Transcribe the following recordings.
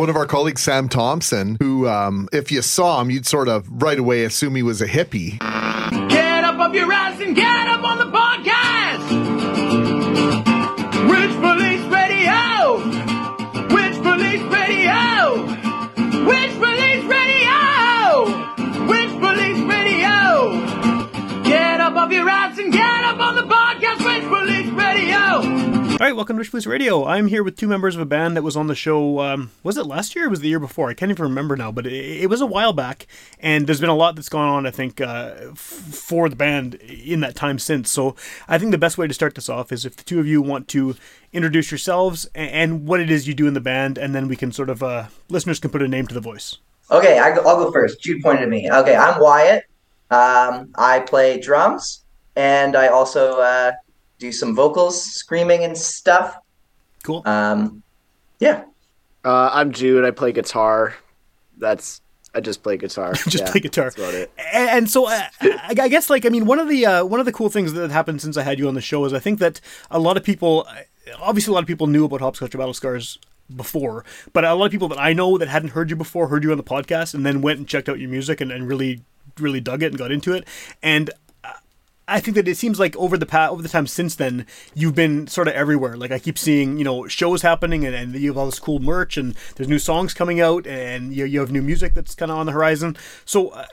One of our colleagues, Sam Thompson, who, um, if you saw him, you'd sort of right away assume he was a hippie. Get up off your ass and get up on the podcast. Witch Police Radio. Witch Police Radio. Witch Police Radio. Witch Police Radio. Get up off your ass and get All right, welcome to Witch Police Radio. I'm here with two members of a band that was on the show. Um, was it last year or was it the year before? I can't even remember now, but it, it was a while back. And there's been a lot that's gone on, I think, uh, f- for the band in that time since. So I think the best way to start this off is if the two of you want to introduce yourselves and, and what it is you do in the band, and then we can sort of, uh, listeners can put a name to the voice. Okay, I, will go first. Jude pointed at me. Okay, I'm Wyatt. Um, I play drums, and I also uh, do some vocals, screaming and stuff. Cool. Um, yeah. Uh, I'm Jude. I play guitar. That's I just play guitar. just Yeah, play guitar. That's about it. And, and so uh, I, I guess like I mean one of the uh, one of the cool things that happened since I had you on the show is I think that a lot of people obviously a lot of people knew about Hopscotch or Battle Scars before, but a lot of people that I know that hadn't heard you before heard you on the podcast and then went and checked out your music and, and really really dug it and got into it. And I think that it seems like over the past over the time since then, you've been sort of everywhere. Like I keep seeing, you know, shows happening, and, and you have all this cool merch, and there's new songs coming out, and you, you have new music that's kind of on the horizon. So, uh,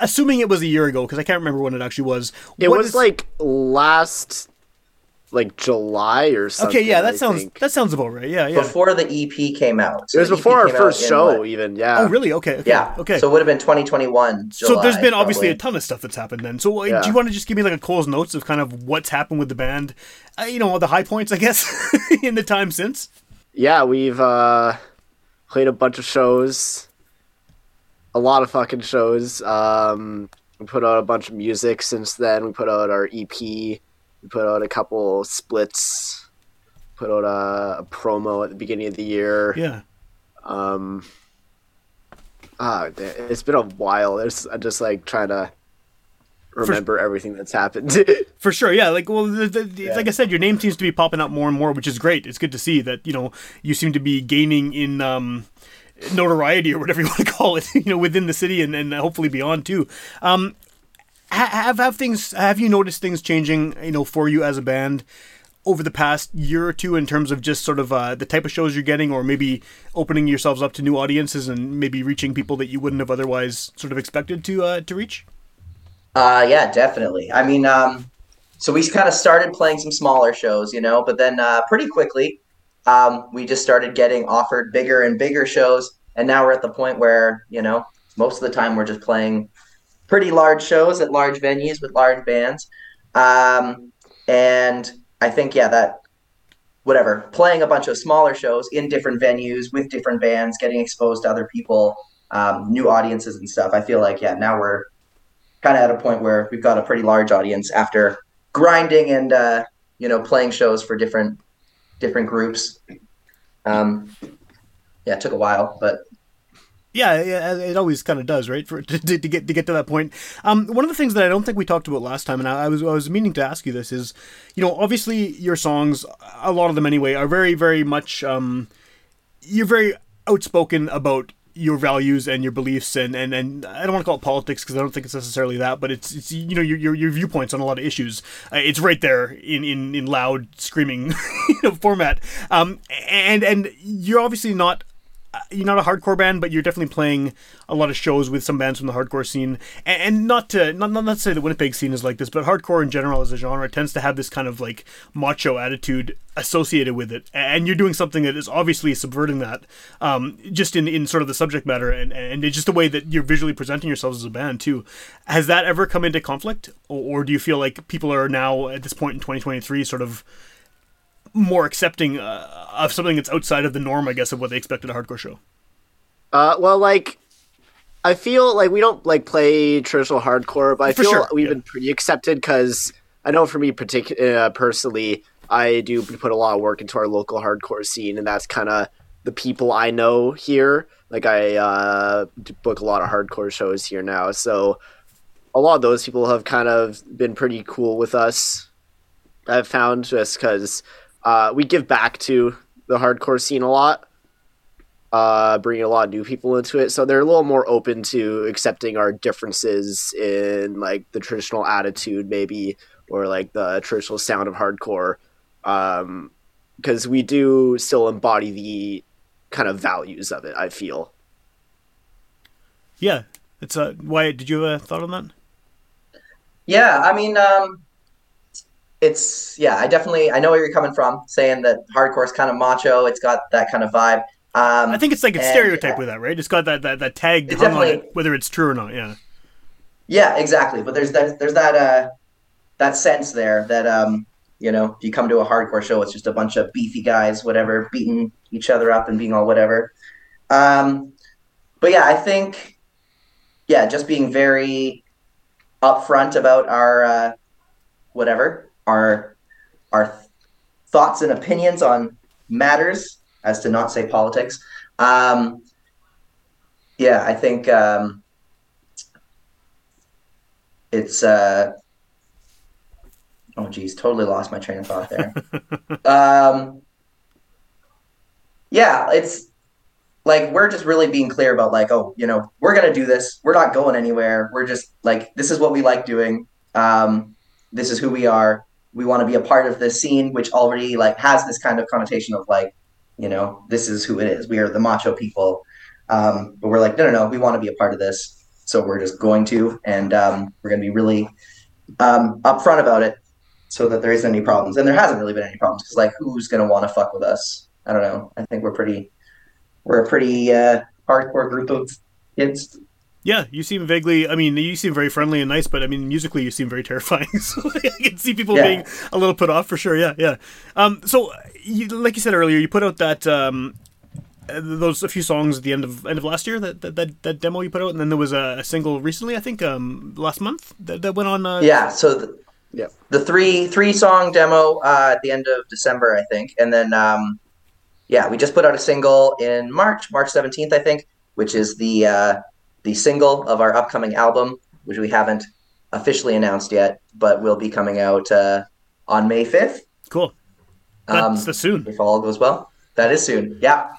assuming it was a year ago, because I can't remember when it actually was. It was is- like last, like July or something. okay, yeah, that I sounds think. that sounds about right. Yeah, yeah. Before the EP came out. So It was the EP before our first show, what? even. Yeah. oh, really? Okay, okay, Yeah. okay. So it would have been 2021. so there's been obviously probably. a ton of stuff that's happened then. So Yeah. do you want to just give me like a Cole's notes of kind of what's happened with the band? Uh, you know, all the high points, I guess, in the time since. Yeah, we've uh, played a bunch of shows, a lot of fucking shows. Um, we put out a bunch of music since then. We put out our EP. We put out a couple splits. Put out a, a promo at the beginning of the year. Yeah. Um, ah, it's been a while. There's I'm just like trying to remember everything that's happened. For sure, yeah. Like, well, the, the, like I said, your name seems to be popping up more and more, which is great. It's good to see that you know you seem to be gaining in um, notoriety or whatever you want to call it, you know, within the city and, and hopefully beyond too. Um, have have things? Have you noticed things changing? You know, for you as a band over the past year or two in terms of just sort of uh, the type of shows you're getting, or maybe opening yourselves up to new audiences and maybe reaching people that you wouldn't have otherwise sort of expected to uh, to reach. Uh, yeah, definitely. I mean, um, so we kind of started playing some smaller shows, you know, but then uh, pretty quickly um, we just started getting offered bigger and bigger shows, and now we're at the point where you know most of the time we're just playing pretty large shows at large venues with large bands, um, and I think yeah that whatever playing a bunch of smaller shows in different venues with different bands, getting exposed to other people, um, new audiences and stuff. I feel like yeah now we're kind of at a point where we've got a pretty large audience after grinding and uh, you know playing shows for different different groups. Um, yeah, it took a while, but Yeah, it always kind of does, right? For to, to get to get to that point. Um, one of the things that I don't think we talked about last time, and I, I was I was meaning to ask you this is, you know, obviously your songs, a lot of them anyway, are very very much um, you're very outspoken about your values and your beliefs and, and, and I don't want to call it politics because I don't think it's necessarily that, but it's, it's you know your, your, your viewpoints on a lot of issues. Uh, it's right there in, in, in loud screaming you know format. Um, and and you're obviously not you're not a hardcore band, but you're definitely playing a lot of shows with some bands from the hardcore scene. And, and not to not, not to say the Winnipeg scene is like this, but hardcore in general as a genre tends to have this kind of like macho attitude associated with it. And you're doing something that is obviously subverting that, um, just in, in sort of the subject matter and and just the way that you're visually presenting yourselves as a band too. Has that ever come into conflict, or, or do you feel like people are now at this point in 2023 sort of more accepting uh, of something that's outside of the norm, I guess, of what they expect at a hardcore show. Uh, well, like, I feel like we don't like play traditional hardcore, but I For feel sure, we've yeah. been pretty accepted because I know for me, particular uh, personally, I do put a lot of work into our local hardcore scene, and that's kind of the people I know here. Like, I uh, book a lot of hardcore shows here now, so a lot of those people have kind of been pretty cool with us. I've found just because uh, we give back to the hardcore scene a lot uh, bringing a lot of new people into it. So they're a little more open to accepting our differences in like the traditional attitude, maybe, or like the traditional sound of hardcore. Um, because we do still embody the kind of values of it. I feel. Yeah, it's uh, Wyatt. Did you have a thought on that? Yeah, I mean, um, it's yeah. I definitely I know where you're coming from, saying that hardcore is kind of macho. It's got that kind of vibe. Um, I think it's like a stereotype with that, right? It's got that that, that tag It on definitely- it, whether it's true or not. Yeah, Yeah, exactly. But there's that there's that uh that sense there that um you know if you come to a hardcore show, it's just a bunch of beefy guys, whatever, beating each other up and being all whatever. Um, but yeah, I think yeah, just being very upfront about our uh, whatever our our thoughts and opinions on matters, as to not say politics. Um, yeah, I think. Um, it's uh oh geez totally lost my train of thought there um yeah it's like we're just really being clear about like oh you know we're gonna do this we're not going anywhere we're just like this is what we like doing um this is who we are we want to be a part of this scene which already like has this kind of connotation of like you know this is who it is we are the macho people um but we're like no no no we want to be a part of this so we're just going to, and um, we're going to be really um, upfront about it, so that there isn't any problems. And there hasn't really been any problems because, like, who's going to want to fuck with us? I don't know. I think we're pretty, we're a pretty uh, hardcore group of kids. Yeah. You seem vaguely. I mean, you seem very friendly and nice, but I mean, musically, you seem very terrifying. so I can see people Yeah. being a little put off for sure. Yeah, yeah. Um, so, you, like you said earlier, you put out that um, those a few songs at the end of end of last year that that, that, that demo you put out, and then there was a, a single recently, I think, um, last month that, that went on. Uh, Yeah. So the, Yeah. the three three song demo uh, at the end of December, I think, and then um, yeah, we just put out a single in March, March seventeenth, I think, which is the uh, the single of our upcoming album, which we haven't officially announced yet, but will be coming out uh, on May fifth. Cool. Um, That's the soon. if all goes well. That is soon. Yeah.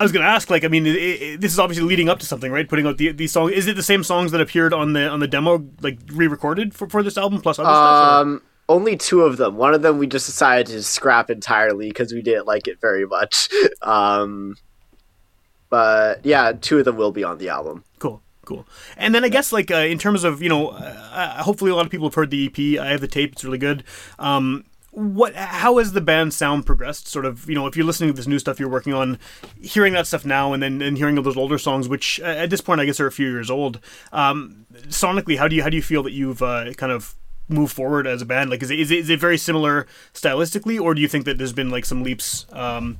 I was going to ask, like, I mean, it, it, this is obviously leading up to something, right? Putting out the, these songs. Is it the same songs that appeared on the on the demo, like re-recorded for, for this album, plus other stuff? or- Um, only two of them. One of them we just decided to scrap entirely because we didn't like it very much. Um, but yeah, two of them will be on the album. Cool, cool. And then I guess like uh, in terms of you know, uh, hopefully a lot of people have heard the EP. I have the tape; it's really good. Um, what? How has the band sound progressed? Sort of, you know, if you're listening to this new stuff you're working on, hearing that stuff now, and then and hearing those older songs, which uh, at this point I guess are a few years old. Um, sonically, how do you how do you feel that you've uh, kind of moved forward as a band? Like, is it, is it is it very similar stylistically, or do you think that there's been like some leaps um,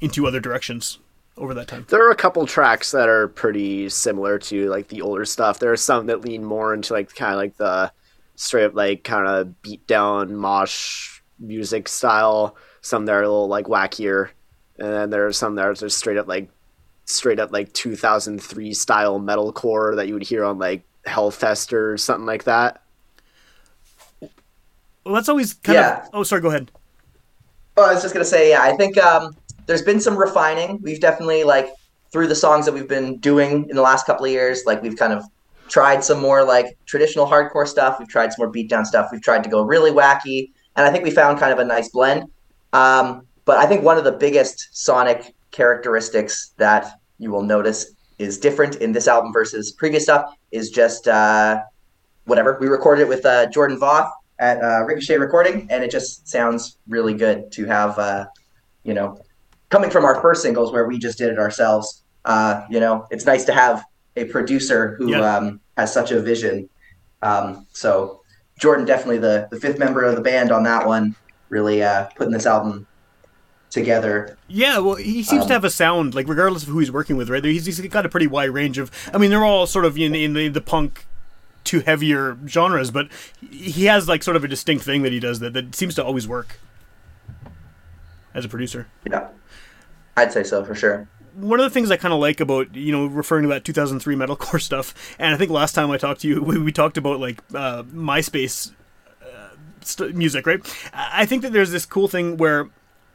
into other directions over that time? There are a couple tracks that are pretty similar to like the older stuff. There are some that lean more into like kind of like the straight up like kind of beat down mosh music style. Some that are a little like wackier, and then there are some that are just straight up like straight up like 2003 style metalcore that you would hear on like Hellfest or something like that. Well, that's always kind Yeah. of. Oh, sorry. Go ahead. Oh, I was just gonna say, yeah, I think um, there's been some refining. We've definitely like through the songs that we've been doing in the last couple of years, like we've kind of tried some more like traditional hardcore stuff. We've tried some more beatdown stuff. We've tried to go really wacky, and I think we found kind of a nice blend. Um, but I think one of the biggest sonic characteristics that you will notice is different in this album versus previous stuff is just uh, whatever we recorded it with uh, Jordan Voth at uh, Ricochet Recording, and it just sounds really good to have, uh, you know, coming from our first singles where we just did it ourselves. Uh, you know, it's nice to have a producer who Yeah. um, has such a vision. Um, so Jordan, definitely the the fifth member of the band on that one, really uh, putting this album together. Yeah, well, he seems Um, to have a sound like regardless of who he's working with, right? He's, he's got a pretty wide range of. I mean, they're all sort of in, in the, the punk to heavier genres, but he has like sort of a distinct thing that he does that, that seems to always work as a producer. Yeah, I'd say so for sure. One of the things I kind of like about you know referring to that 2003 metalcore stuff, and I think last time I talked to you, we, we talked about like uh, MySpace uh, st- music, right? I I think that there's this cool thing where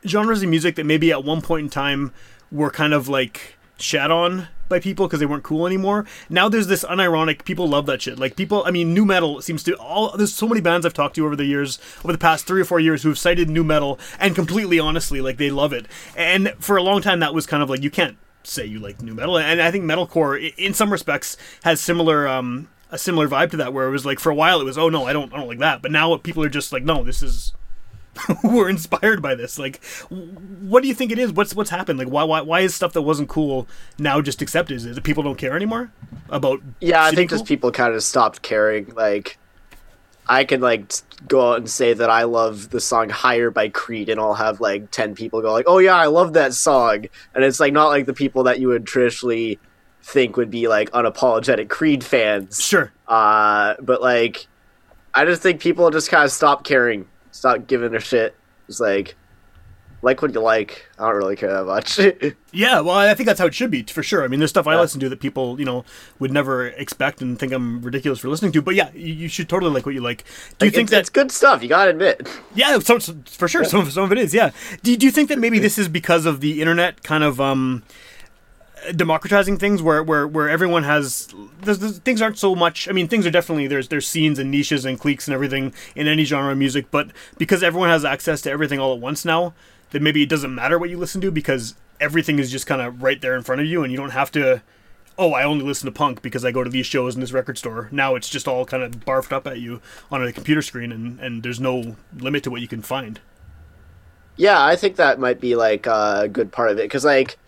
genres of music that maybe at one point in time were kind of like shat on by people because they weren't cool anymore. Now there's this unironic people love that shit. Like people, I mean, nu metal seems to all. There's so many bands I've talked to over the years, over the past three or four years, who have cited nu metal and completely honestly, like they love it. And for a long time, that was kind of like you can't say you like nu metal. And I think metalcore, in some respects, has similar. um a similar vibe to that where it was like for a while it was oh no I don't I don't like that but now people are just like no this is we're inspired by this. Like, what do you think it is? What's what's happened? Like, why why why is stuff that wasn't cool now just accepted? Is it people don't care anymore about? Yeah, I think cool? just people kind of stopped caring. Like, I can like go out and say that I love the song "Higher" by Creed, and I'll have like ten people go like, "Oh yeah, I love that song," and it's like not like the people that you would traditionally think would be like unapologetic Creed fans. Sure. Uh, but like, I just think people just kind of stop caring, stop giving a shit. It's like, like what you like. I don't really care that much. Yeah, well, I think that's how it should be for sure. I mean, there's stuff I Yeah. listen to that people, you know, would never expect and think I'm ridiculous for listening to. But yeah, you, you should totally like what you like. Do you Like, think it's, that? it's good stuff? You gotta admit. Yeah, some, some- for sure. Some of some of it is. Yeah. Do you, do you think that maybe this is because of the internet kind of um, democratizing things, where where where everyone has there's, there's, things aren't so much. I mean, things are definitely there's there's scenes and niches and cliques and everything in any genre of music, but because everyone has access to everything all at once now, that maybe it doesn't matter what you listen to because everything is just kind of right there in front of you, and you don't have to. Oh, I only listen to punk because I go to these shows in this record store. Now it's just all kind of barfed up at you on a computer screen, and, and there's no limit to what you can find. Yeah, I think that might be like a good part of it because like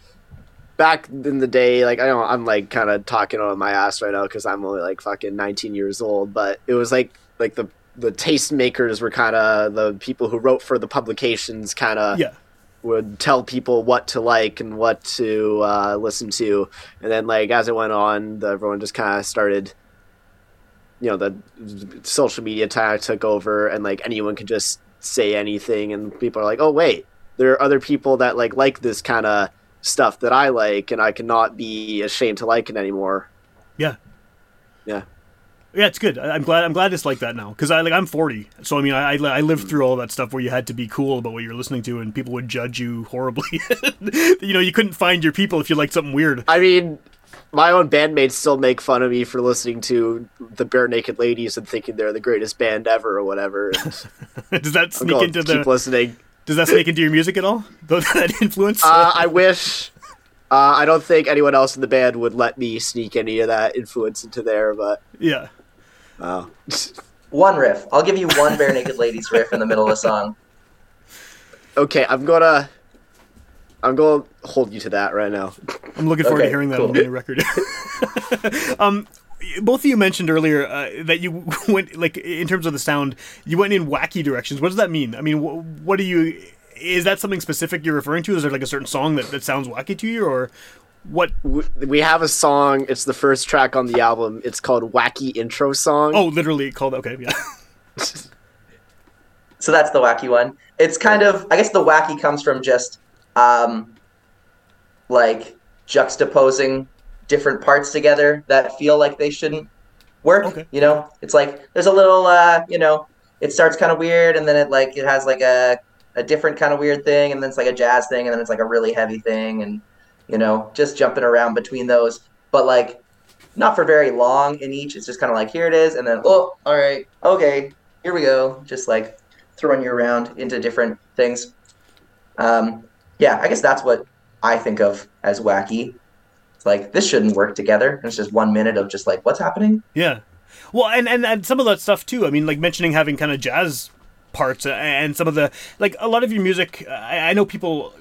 back in the day, like I know I'm like kind of talking on my ass right now because I'm only like fucking 19 years old, but it was like like the the tastemakers were kind of the people who wrote for the publications kind of Yeah. would tell people what to like and what to uh, listen to, and then like as it went on, the, everyone just kind of started. You know, the social media of took over, and like anyone could just say anything, and people are like, "Oh wait, there are other people that like like this kind of stuff that I like, and I cannot be ashamed to like it anymore." Yeah. Yeah. Yeah, it's good. I'm glad. I'm glad it's like that now because I like I'm 40, so I mean I, I I lived mm. through all that stuff where you had to be cool about what you're listening to, and people would judge you horribly. you know, you couldn't find your people if you liked something weird. I mean, my own bandmates still make fun of me for listening to the Barenaked Ladies and thinking they're the greatest band ever or whatever. Does that sneak into to keep the? listening. Does that sneak into your music at all? that influence? Uh, I wish. Uh, I don't think anyone else in the band would let me sneak any of that influence into there, but yeah. uh, One riff. I'll give you one Barenaked Ladies riff in the middle of a song. okay, I'm gonna. I'm gonna hold you to that right now. I'm looking forward to hearing that cool. on the new record. um, both of you mentioned earlier uh, that you went like in terms of the sound, you went in wacky directions. What does that mean? I mean, wh- what do you? Is that something specific you're referring to? Is there like a certain song that, that sounds wacky to you, or what? We have a song. It's the first track on the album. It's called "Wacky Intro Song." Oh, literally called. Okay, yeah. So that's the wacky one. It's kind of, I guess the wacky comes from just, um, like juxtaposing different parts together that feel like they shouldn't work. Okay. You know, it's like there's a little, uh, you know, it starts kind of weird and then it like it has like a a different kind of weird thing and then it's like a jazz thing and then it's like a really heavy thing and you know just jumping around between those, but like not for very long in each. It's just kind of like here it is and then oh, all right, okay, here we go. Just like throwing you around into different things. Um, yeah, I guess that's what I think of as wacky. It's like this shouldn't work together. And it's just one minute of just like what's happening. Yeah. Well, and, and and some of that stuff too. I mean, like mentioning having kind of jazz parts and some of the like a lot of your music. I, I know people.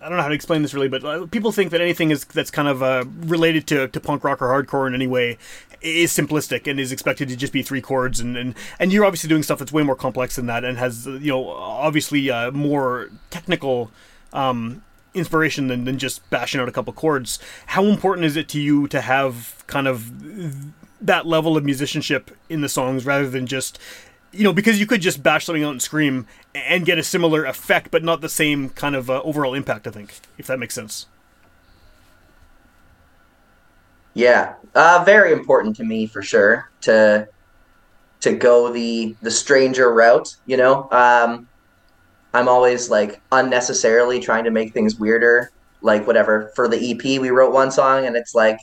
I don't know how to explain this really, but uh, people think that anything is that's kind of uh, related to, to punk rock or hardcore in any way is simplistic and is expected to just be three chords and, and, and you're obviously doing stuff that's way more complex than that and has uh, you know obviously uh, more technical um, inspiration than, than just bashing out a couple chords. How important is it to you to have kind of that level of musicianship in the songs rather than just you know because you could just bash something out and scream and get a similar effect but not the same kind of uh, overall impact i think if that makes sense Yeah, uh, very important to me for sure to to go the the stranger route. You know, um, I'm always like unnecessarily trying to make things weirder. Like whatever for the EP, we wrote one song and it's like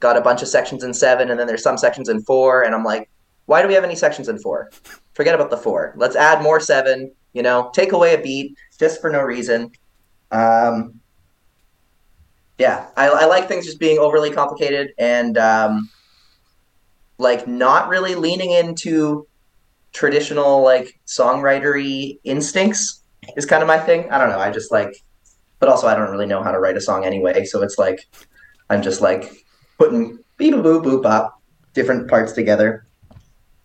got a bunch of sections in seven, and then there's some sections in four, and I'm like, why do we have any sections in four? Forget about the four. Let's add more seven. You know, take away a beat just for no reason. Um, yeah, I, I like things just being overly complicated and um, like not really leaning into traditional like songwritery instincts is kind of my thing. I don't know. I just like, but also I don't really know how to write a song anyway. So it's like I'm just like putting beep boop boop bop different parts together.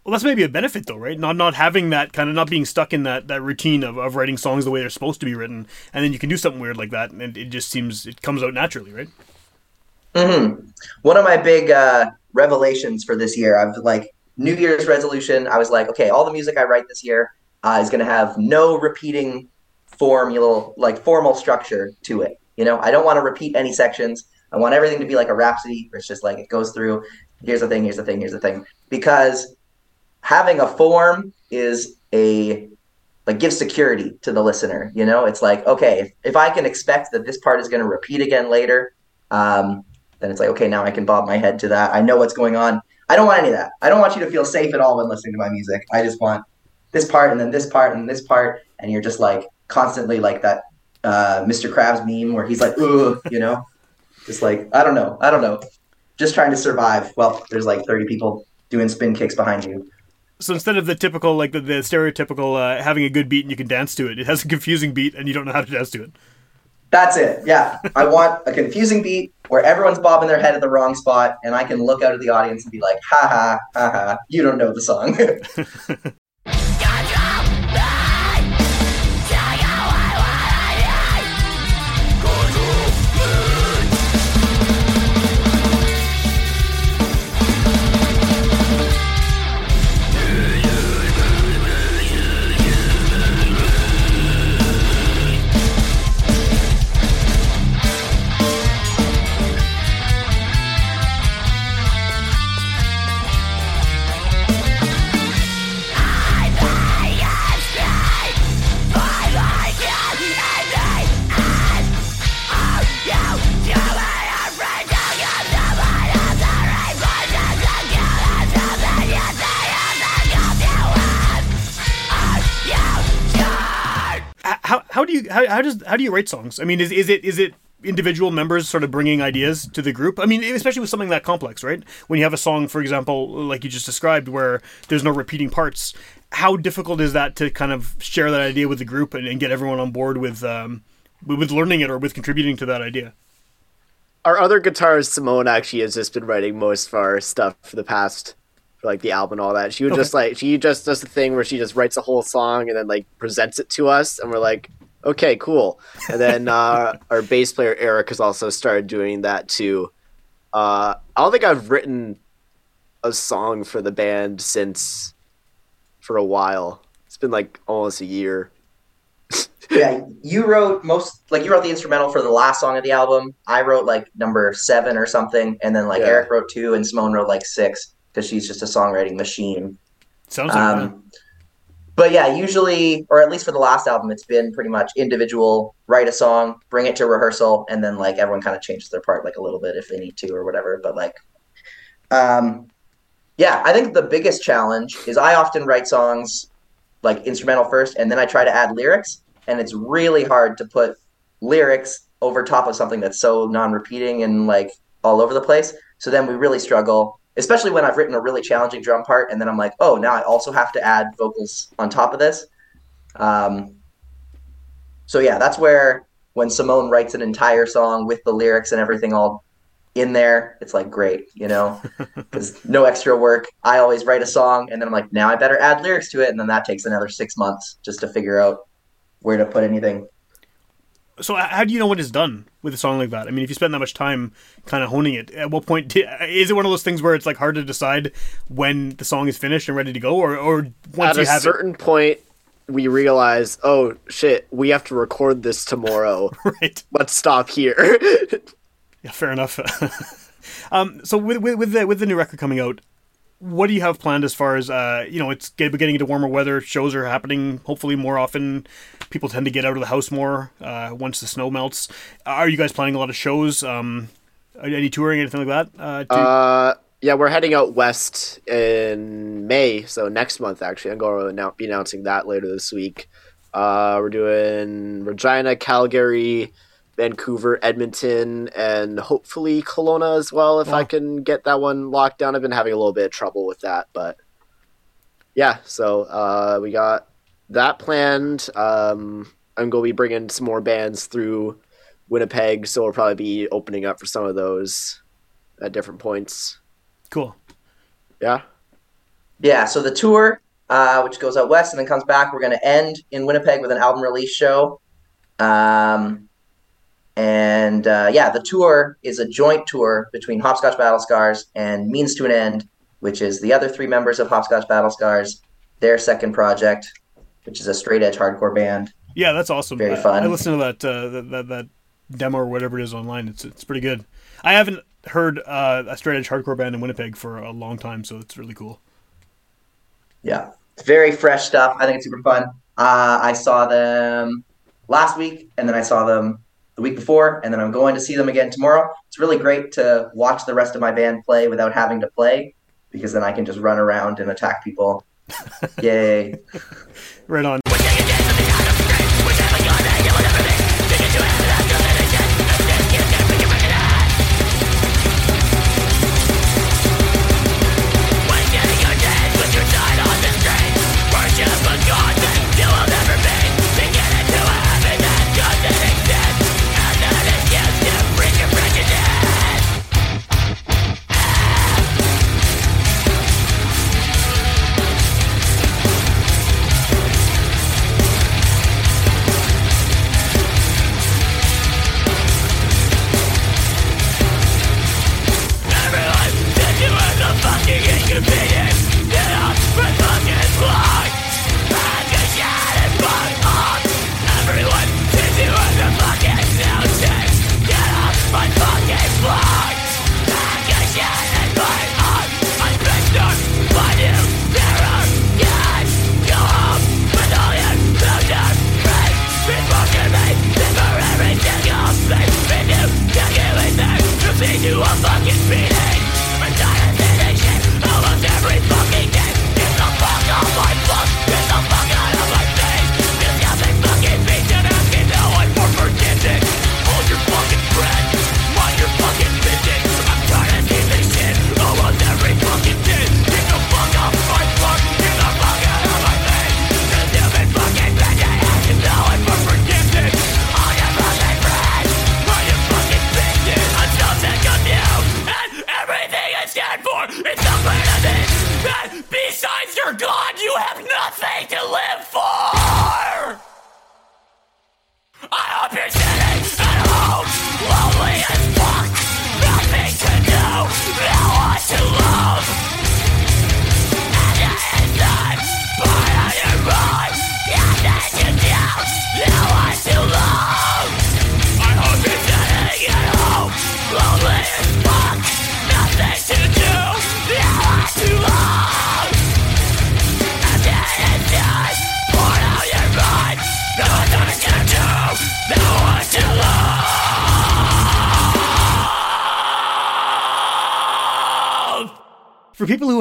well that's maybe a benefit though right not not having that kind of not being stuck in that that routine of, of writing songs the way they're supposed to be written and then you can do something weird like that and it just seems it comes out naturally right hmm One of my big uh, revelations for this year, I've like New Year's resolution. I was like, okay, all the music I write this year uh, is going to have no repeating formula, like formal structure to it. You know, I don't want to repeat any sections. I want everything to be like a rhapsody, where it's just like it goes through. Here's the thing. Here's the thing. Here's the thing. Because having a form is a like gives security to the listener. You know, it's like okay, if, if I can expect that this part is going to repeat again later. Um, then it's like, okay, now I can bob my head to that. I know what's going on. I don't want any of that. I don't want you to feel safe at all when listening to my music. I just want this part and then this part and this part, and you're just like constantly like that uh, Mr. Krabs meme where he's like, ooh, you know, just like I don't know, I don't know, just trying to survive. Well, there's like 30 people doing spin kicks behind you. so instead of the typical like the, the stereotypical uh, having a good beat and you can dance to it it has a confusing beat and you don't know how to dance to it That's it. Yeah, I want a confusing beat where everyone's bobbing their head at the wrong spot, and I can look out at the audience and be like, ha ha, ha ha, you don't know the song. do you how, how does how do you write songs? I mean, is is it is it individual members sort of bringing ideas to the group? I mean, especially with something that complex, right? When you have a song, for example, like you just described, where there's no repeating parts, how difficult is that to kind of share that idea with the group and, and get everyone on board with um, with learning it or with contributing to that idea? Our other guitarist Simone actually has just been writing most of our stuff for the past for like the album and all that. She would Okay. just like she just does the thing where she just writes a whole song and then like presents it to us and we're like, okay, cool. And then uh, our bass player Eric has also started doing that too. Uh, I don't think I've written a song for the band since for a while. It's been like almost a year. yeah, you wrote most like you wrote the instrumental for the last song of the album. I wrote like number seven or something, and then like Yeah. Eric wrote two, and Simone wrote like six because she's just a songwriting machine. Sounds like that. Um, but yeah, usually, or at least for the last album, it's been pretty much individual. Write a song, bring it to rehearsal, and then like everyone kind of changes their part like a little bit if they need to or whatever. But like, um, yeah, I think the biggest challenge is I often write songs like instrumental first, and then I try to add lyrics, and it's really hard to put lyrics over top of something that's so non-repeating and like all over the place. So then we really struggle, especially when I've written a really challenging drum part, and then I'm like, oh, now I also have to add vocals on top of this. Um, so yeah, that's where when Simone writes an entire song with the lyrics and everything all in there, it's like great, you know, because no extra work. I always write a song, and then I'm like, now I better add lyrics to it, and then that takes another six months just to figure out where to put anything. So how do you know when it's done with a song like that? I mean, if you spend that much time kind of honing it, at what point di- is it one of those things where it's like hard to decide when the song is finished and ready to go, or or once At a certain point, we realize, oh shit, we have to record this tomorrow. right? Let's stop here. Yeah, fair enough. um, so with, with with the with the new record coming out, what do you have planned as far as uh, you know? It's getting into warmer weather. Shows are happening hopefully more often. People tend to get out of the house more uh, once the snow melts. Are you guys planning a lot of shows? Um, any touring, anything like that? Uh, uh, yeah, we're heading out west in May, so next month actually. I'm going to be announcing that later this week. Uh, we're doing Regina, Calgary, Vancouver, Edmonton, and hopefully Kelowna as well if I can get that one locked down. I've been having a little bit of trouble with that, but yeah. So uh, we got that planned. Um, I'm going to be bringing some more bands through Winnipeg, so we'll probably be opening up for some of those at different points. cool. Yeah. Yeah, so the tour, uh, which goes out west and then comes back, we're going to end in Winnipeg with an album release show. Um, and uh, yeah, the tour is a joint tour between Hopscotch Battle Scars and Means to an End, which is the other three members of Hopscotch Battle Scars, their second project, which is a straight edge hardcore band. Yeah, that's awesome. Very I- fun. I, listened to that, uh, that that that demo or whatever it is online. It's it's pretty good. I haven't heard uh, a straight edge hardcore band in Winnipeg for a long time, so it's really cool. Yeah, it's very fresh stuff. I think it's super fun. Uh, I saw them last week, and then I saw them the week before, and then I'm going to see them again tomorrow. It's really great to watch the rest of my band play without having to play, because then I can just run around and attack people. Yay! Right on.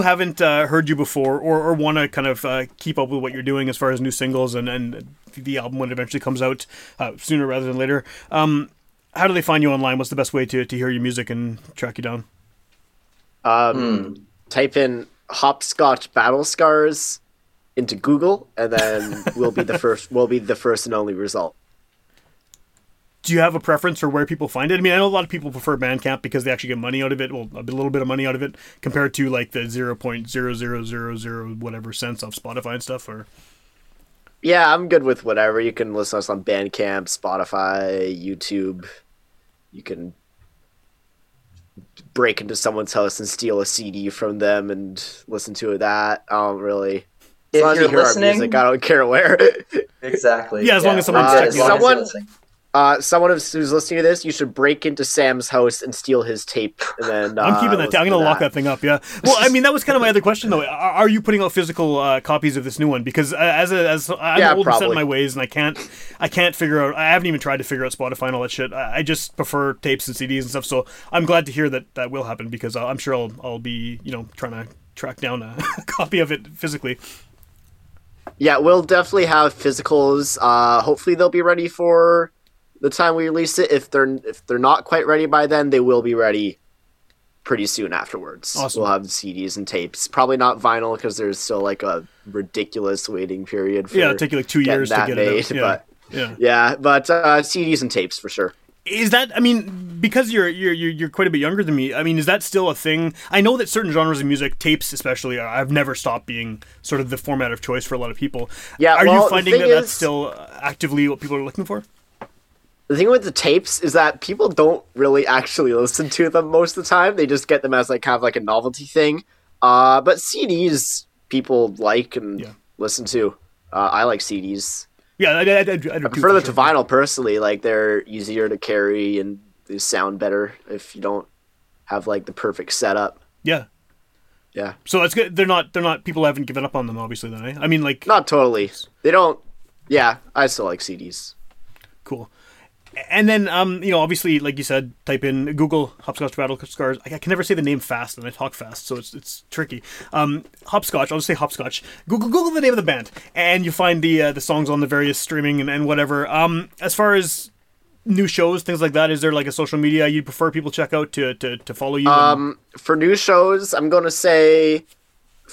Who haven't uh, heard you before or, or want to kind of uh, keep up with what you're doing as far as new singles and, and the album when it eventually comes out uh, sooner rather than later, um, how do they find you online? What's the best way to, to hear your music and track you down? Um, Type in hopscotch battle scars into Google, and then we'll be the first. We'll be the first and only result. Do you have a preference for where people find it? I mean, I know a lot of people prefer Bandcamp because they actually get money out of it, well, a little bit of money out of it, compared to like the zero point zero zero zero zero whatever cents off Spotify and stuff. Or Yeah, I'm good with whatever. You can listen to us on Bandcamp, Spotify, YouTube. You can break into someone's house and steal a CD from them and listen to that. I don't really. As If long as you you're hear our listening- music, I don't care where. Exactly. Yeah, as long as someone's we're checking as long it out. as listening. Uh, someone who's listening to this, you should break into Sam's house and steal his tape, and then uh, I'm keeping that. listen I'm going to lock that thing up. Yeah. Well, I mean, that was kind of my other question though. Are, are you putting out physical uh, copies of this new one? Because uh, as a, as I'm Yeah, old and set in my ways, and I can't I can't figure out. I haven't even tried to figure out Spotify and all that shit. I, I just prefer tapes and CDs and stuff. So I'm glad to hear that that will happen because uh, I'm sure I'll I'll be you know trying to track down a copy of it physically. Yeah, we'll definitely have physicals. Uh, hopefully, they'll be ready for the time we release it. If they're if they're not quite ready by then, they will be ready pretty soon afterwards. Awesome. We'll have CDs and tapes. Probably not vinyl because there's still like a ridiculous waiting period. For Yeah, it'll take you like two years to get it made, Yeah. but yeah. yeah, but uh, CDs and tapes for sure. Is that? I mean, because you're you're you're you're quite a bit younger than me. I mean, is that still a thing? I know that certain genres of music, tapes especially, I've never stopped being sort of the format of choice for a lot of people. Yeah, Are well, you finding that that's still actively what people are looking for? The thing with the tapes is that people don't really actually listen to them most of the time. They just get them as like kind of like a novelty thing. Uh, but CDs people like and Yeah. listen to. Uh, I like CDs. Yeah, I, I, I, I, prefer them sure. to vinyl personally. Like they're easier to carry and they sound better if you don't have like the perfect setup. Yeah, Yeah, so that's good. They're not. They're not. People haven't given up on them. Obviously, then. Eh? I mean, like, not totally. They don't. Yeah, I still like CDs. cool. And then, um, you know, obviously, like you said, type in Google Hopscotch Battle Scars. I, I can never say the name fast, and I talk fast, so it's it's tricky. Um, Hopscotch. I'll just say Hopscotch. Google Google the name of the band, and you find the uh, the songs on the various streaming and, and whatever. Um, as far as new shows, things like that, is there like a social media you'd prefer people check out to to, to follow you? and- Um, for new shows, I'm to say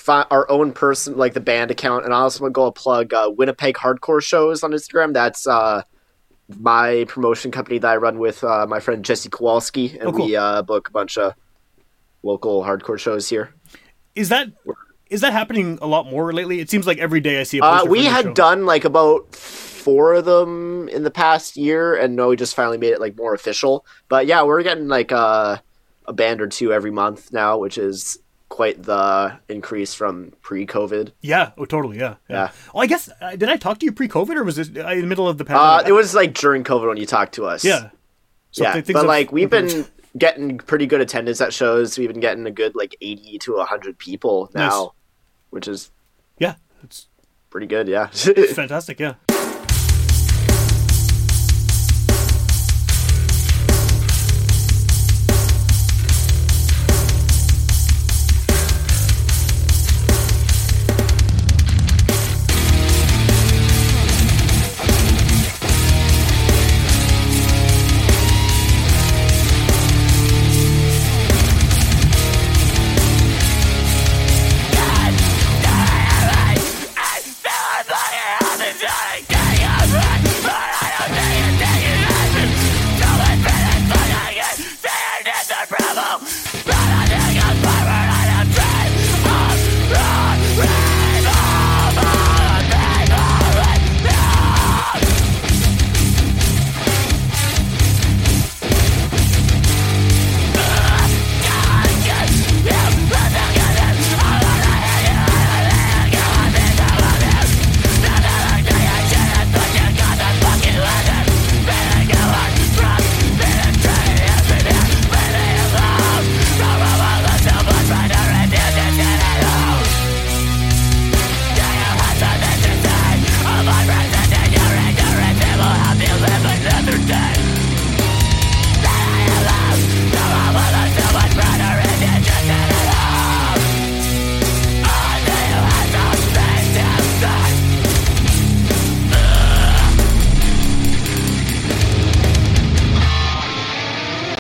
our own person, like the band account, and I also want to go plug uh, Winnipeg Hardcore Shows on Instagram. That's uh, my promotion company that I run with uh, my friend Jesse Kowalski, and Oh, cool. we uh, book a bunch of local hardcore shows here. is that is that happening a lot more lately? It seems like every day I see a Uh, poster. for a we had show. done like about four of them in the past year, and no, we just finally made it like more official. But yeah, we're getting like uh, a band or two every month now, which is quite the increase from pre-COVID. Yeah. Oh, totally. Yeah. Yeah. Yeah. Oh, I guess uh, did I talk to you pre-COVID or was it uh, in the middle of the Uh, pandemic? it was like during COVID when you talked to us. yeah. So yeah. But like we've been getting pretty good attendance at shows. We've been getting a good like eighty to hundred people now, Nice. which is Yeah. It's pretty good. Yeah. fantastic. Yeah.